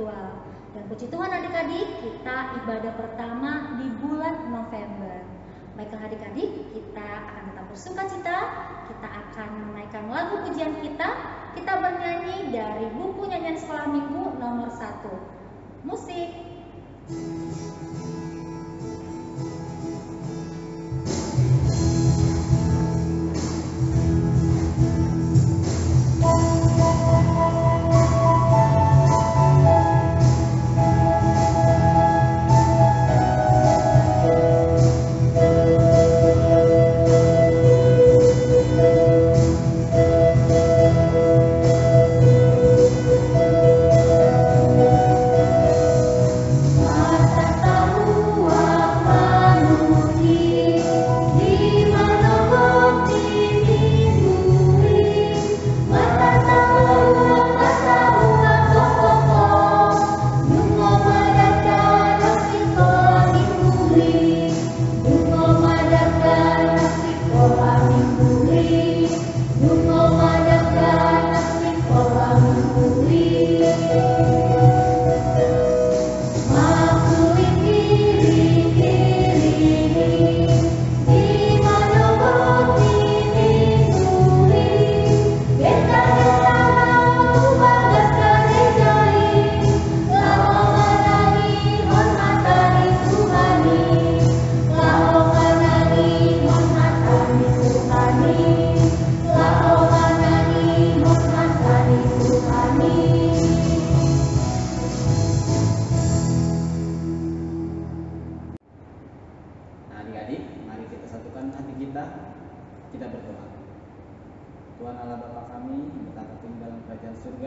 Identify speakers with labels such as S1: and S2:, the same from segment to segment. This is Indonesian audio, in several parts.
S1: virtual. Dan puji Tuhan adik-adik, kita ibadah pertama di bulan November. Baiklah adik-adik, kita akan tetap bersuka cita, kita akan menaikkan lagu pujian kita, kita bernyanyi dari buku nyanyian sekolah minggu nomor satu. Musik. Uma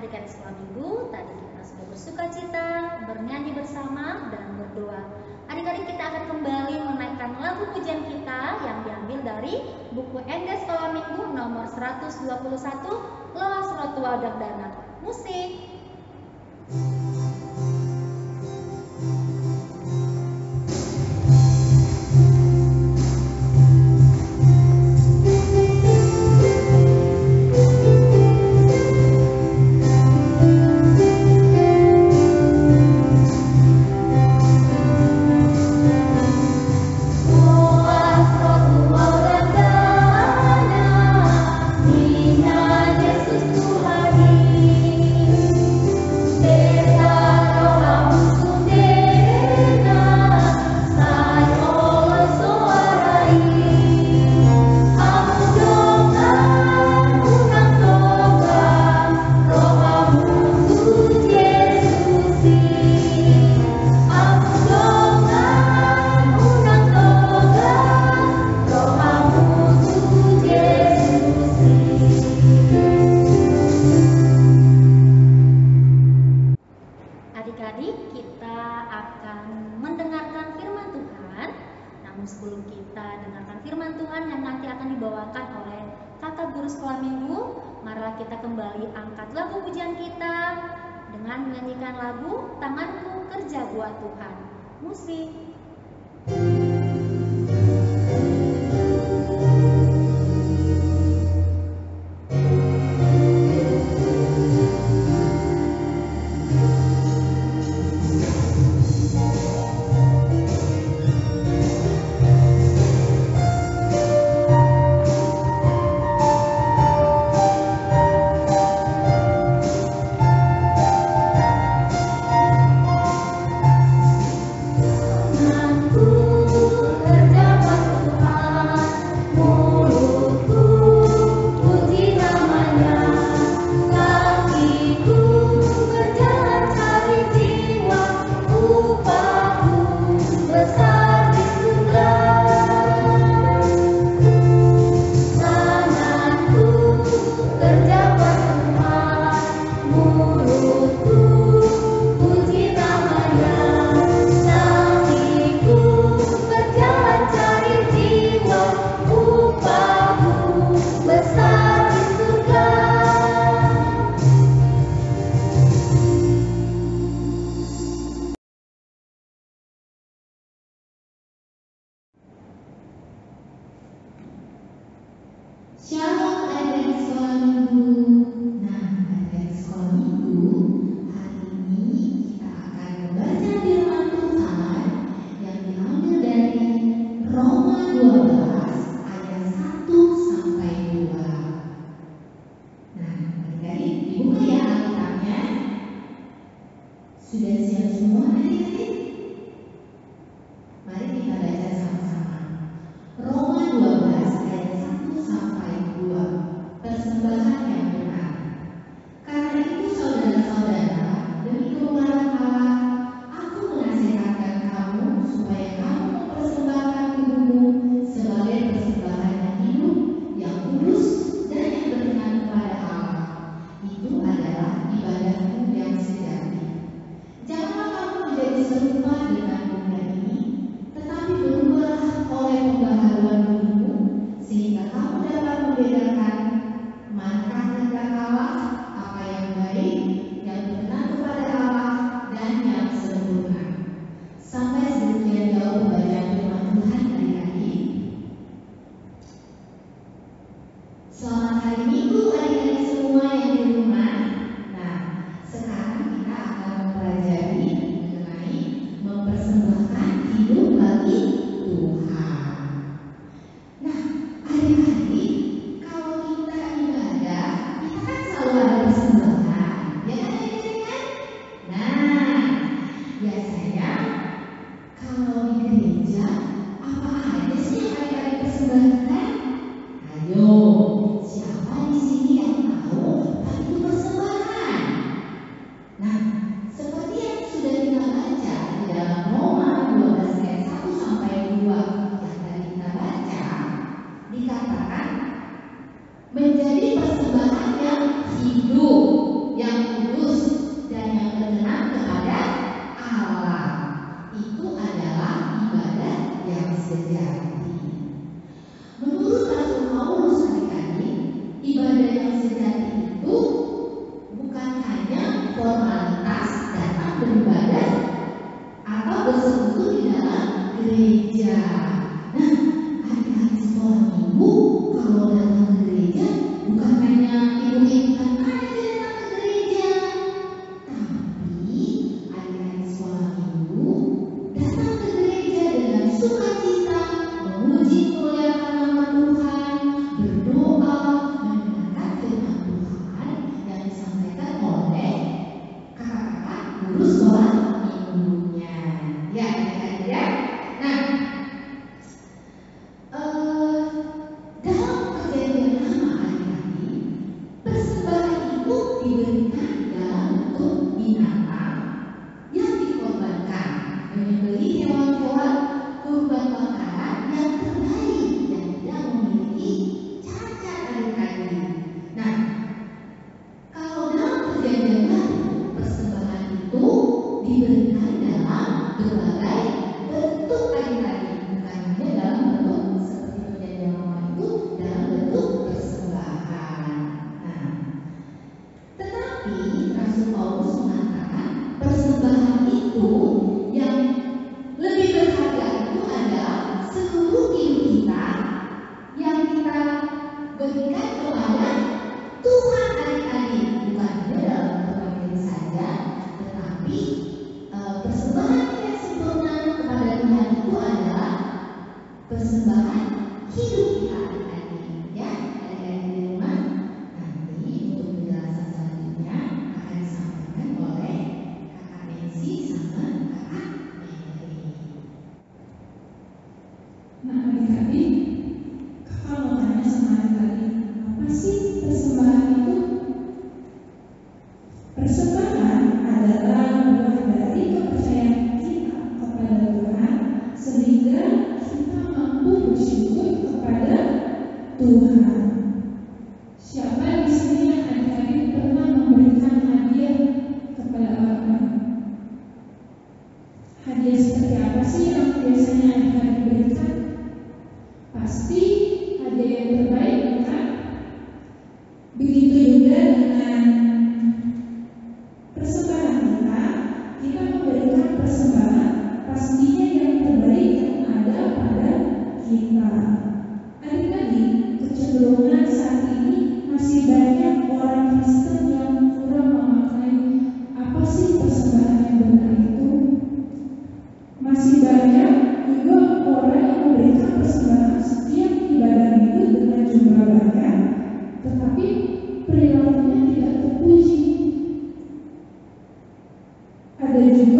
S1: tadi kita sudah bersuka cita, bernyanyi bersama, dan berdoa. Adik-adik kita akan kembali menaikkan lagu pujian kita yang diambil dari buku Enda Sekolah Minggu nomor 121, Loas Rotua Dagdana. Musik.
S2: Kita.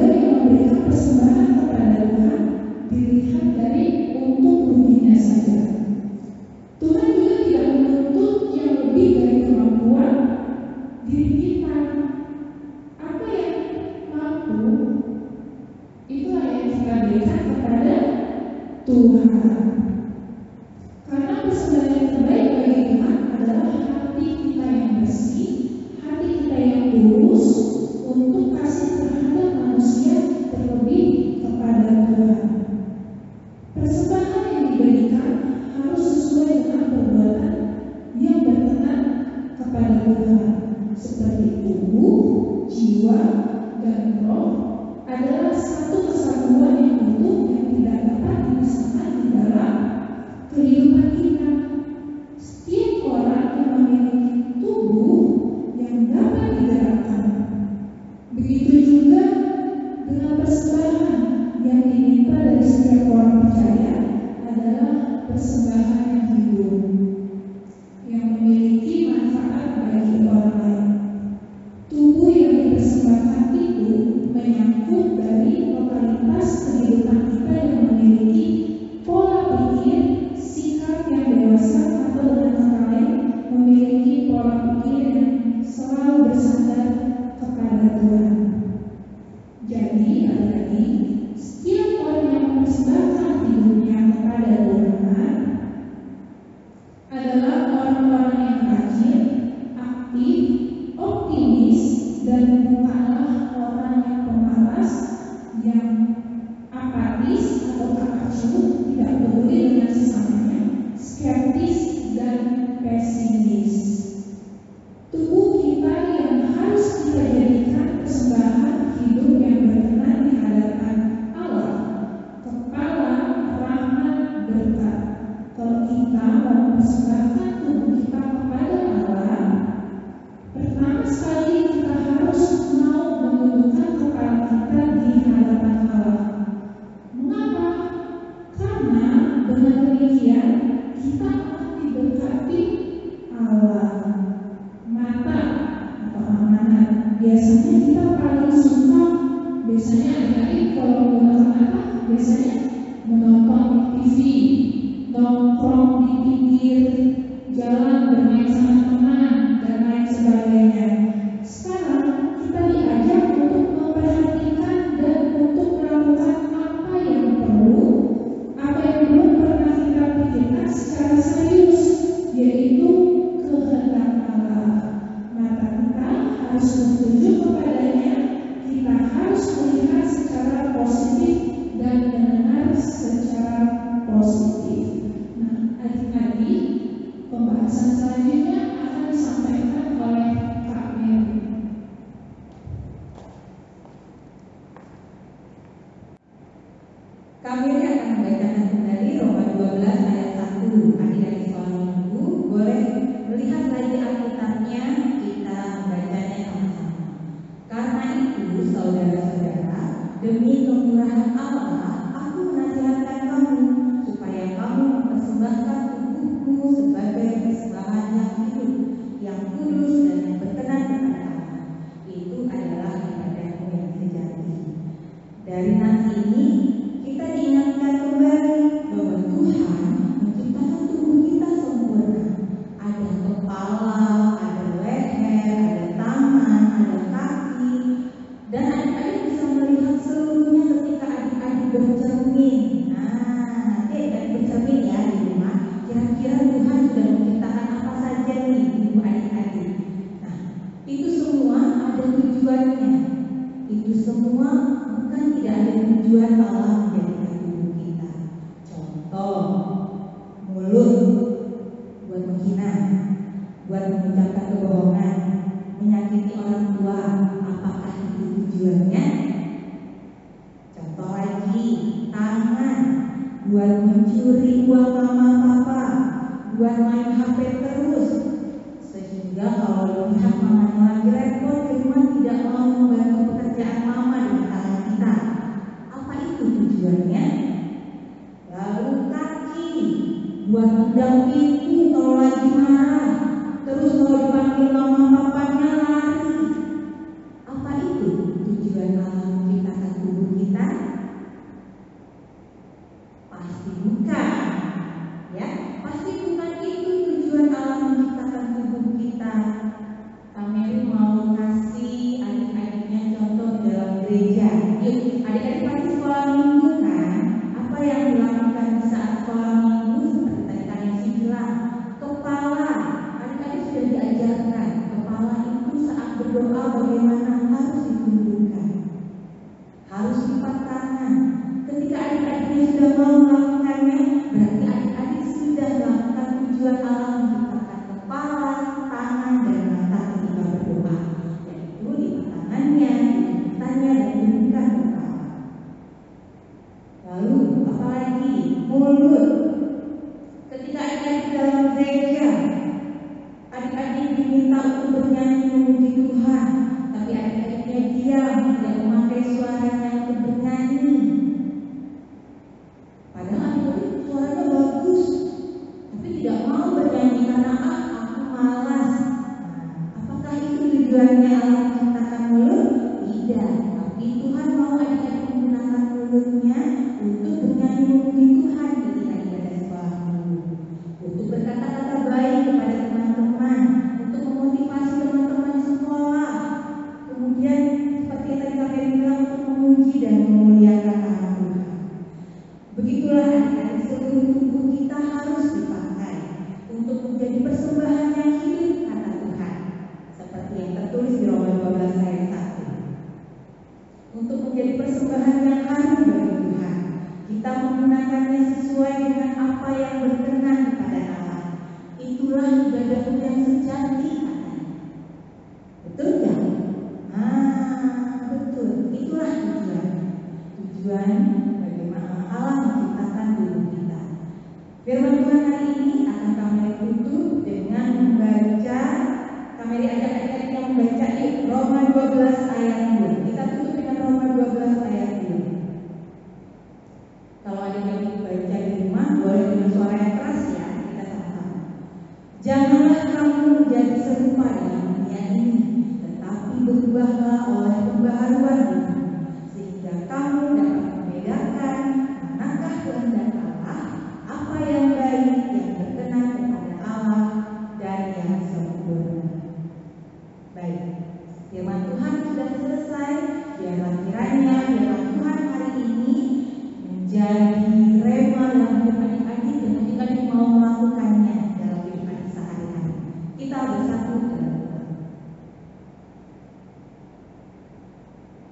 S3: Kedua dia persembahan kepada Tuhan dilihat dari untuk ruginya saja. Tuhan juga tidak menuntut yang lebih dari kemampuan dirinya Adik-adik pasti sekolah minggu kan? Apa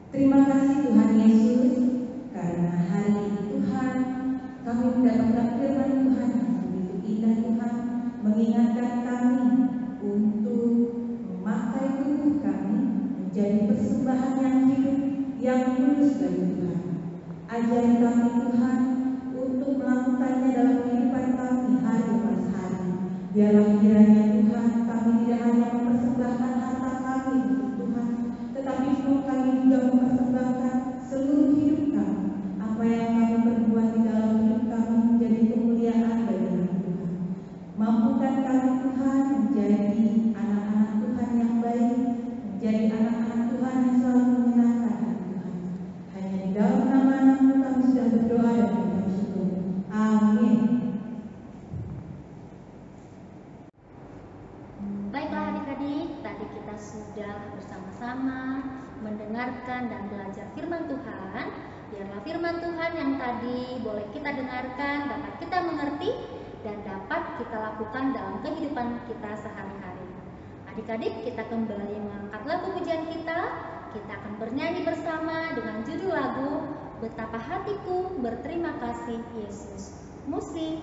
S3: Terima kasih Tuhan Yesus karena hari ini Tuhan kami mendapatkan firman Tuhan begitu indah Tuhan mengingatkan kami untuk memakai tubuh kami menjadi persembahan yang hidup yang tulus bagi Tuhan. Ajari kami Tuhan untuk melakukannya dalam kehidupan kami hari pas hari. Biarlah kira dan
S1: dapat kita lakukan dalam kehidupan kita sehari-hari. Adik-adik, kita kembali mengangkat lagu pujian kita. Kita akan bernyanyi bersama dengan judul lagu Betapa Hatiku Berterima Kasih Yesus. Musik.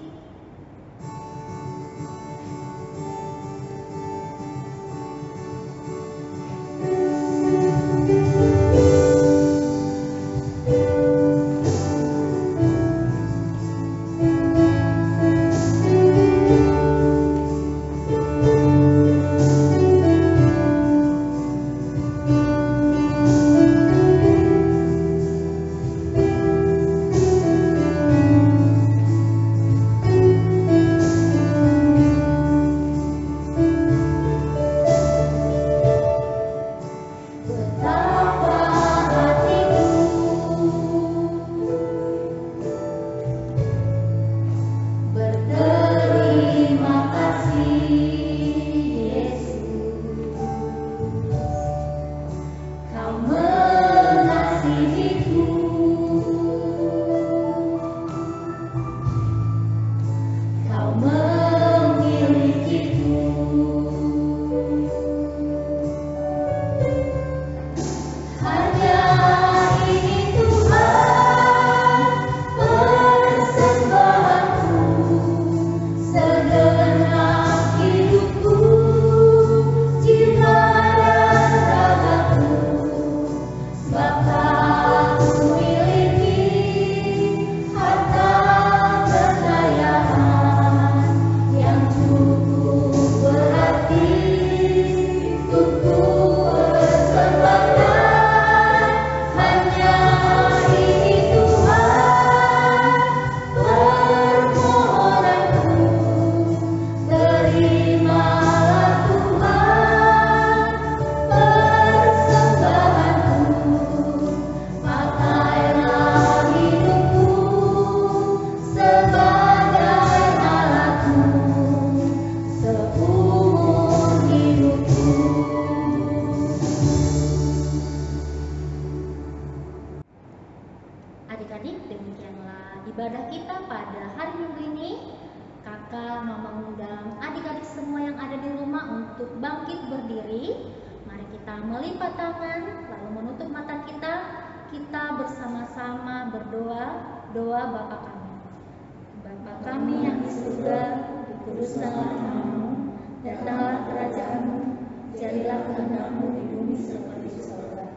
S1: jadilah kehendakmu di bumi seperti di surga.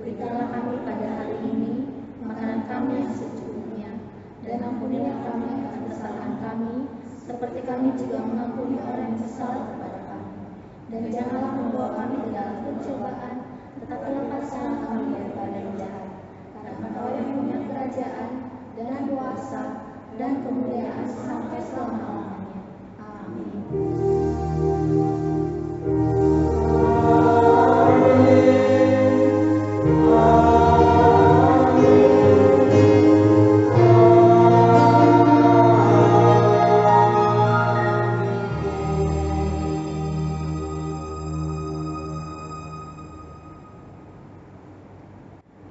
S1: Berikanlah kami pada hari ini makanan kami yang secukupnya, dan ampunilah kami atas kesalahan kami, seperti kami juga mengampuni orang yang bersalah kepada kami. Dan janganlah membawa kami ke dalam pencobaan, tetapi lepaskanlah kami daripada yang jahat. Karena Engkau yang punya kerajaan dan kuasa dan kemuliaan sampai selama-lamanya. Amin.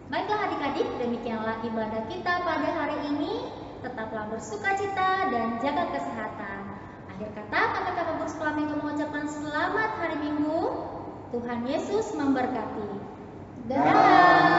S1: Baiklah adik-adik, demikianlah ibadah kita pada hari ini. Tetaplah bersuka cita dan jaga kesehatan. Akhir kata, kami kakak guru sekolah minggu mengucapkan selamat hari minggu. Tuhan Yesus memberkati. Dadah.